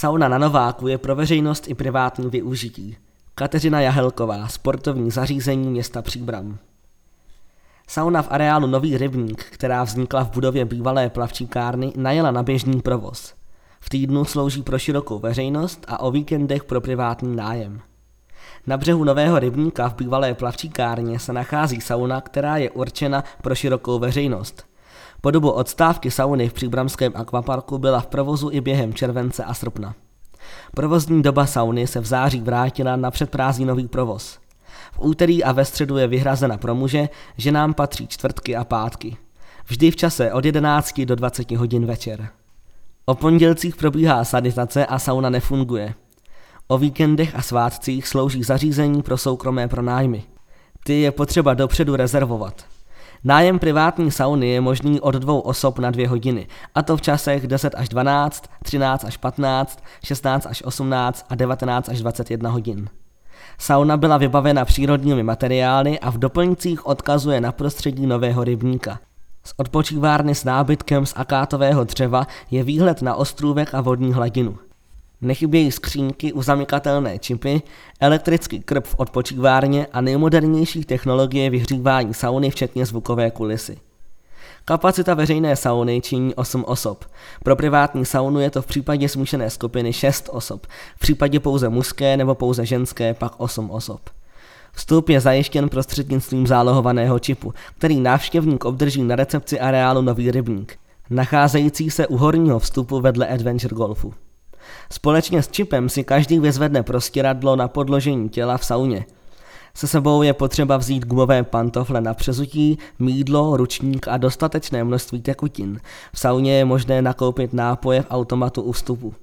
Sauna na Nováku je pro veřejnost i privátní využití. Kateřina Jahelková, sportovní zařízení města Příbram. Sauna v areálu Nový rybník, která vznikla v budově bývalé plavčíkárny, najela na běžný provoz. V týdnu slouží pro širokou veřejnost a o víkendech pro privátní nájem. Na břehu Nového rybníka v bývalé plavčíkárně se nachází sauna, která je určena pro širokou veřejnost. Po dobu odstávky sauny v příbramském akvaparku byla v provozu i během července a srpna. Provozní doba sauny se v září vrátila na předprázdninový provoz. V úterý a ve středu je vyhrazena pro muže, že nám patří čtvrtky a pátky. Vždy v čase od 11 do 20 hodin večer. O pondělcích probíhá sanitace a sauna nefunguje. O víkendech a svátcích slouží zařízení pro soukromé pronájmy. Ty je potřeba dopředu rezervovat. Nájem privátní sauny je možný od dvou osob na dvě hodiny, a to v časech 10 až 12, 13 až 15, 16 až 18 a 19 až 21 hodin. Sauna byla vybavena přírodními materiály a v doplňcích odkazuje na prostředí nového rybníka. Z odpočívárny s nábytkem z akátového dřeva je výhled na ostrůvek a vodní hladinu. Nechybějí skřínky, uzamykatelné čipy, elektrický krb v odpočívárně a nejmodernější technologie vyhřívání sauny včetně zvukové kulisy. Kapacita veřejné sauny činí 8 osob. Pro privátní saunu je to v případě smíšené skupiny 6 osob, v případě pouze mužské nebo pouze ženské pak 8 osob. Vstup je zajištěn prostřednictvím zálohovaného čipu, který návštěvník obdrží na recepci areálu Nový rybník, nacházející se u horního vstupu vedle Adventure Golfu. Společně s čipem si každý vyzvedne prostěradlo na podložení těla v sauně. Se sebou je potřeba vzít gumové pantofle na přezutí, mídlo, ručník a dostatečné množství tekutin. V sauně je možné nakoupit nápoje v automatu u vstupu.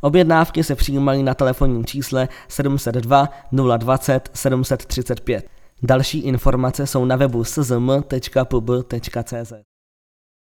Objednávky se přijímají na telefonním čísle 702 020 735. Další informace jsou na webu szm.pub.cz.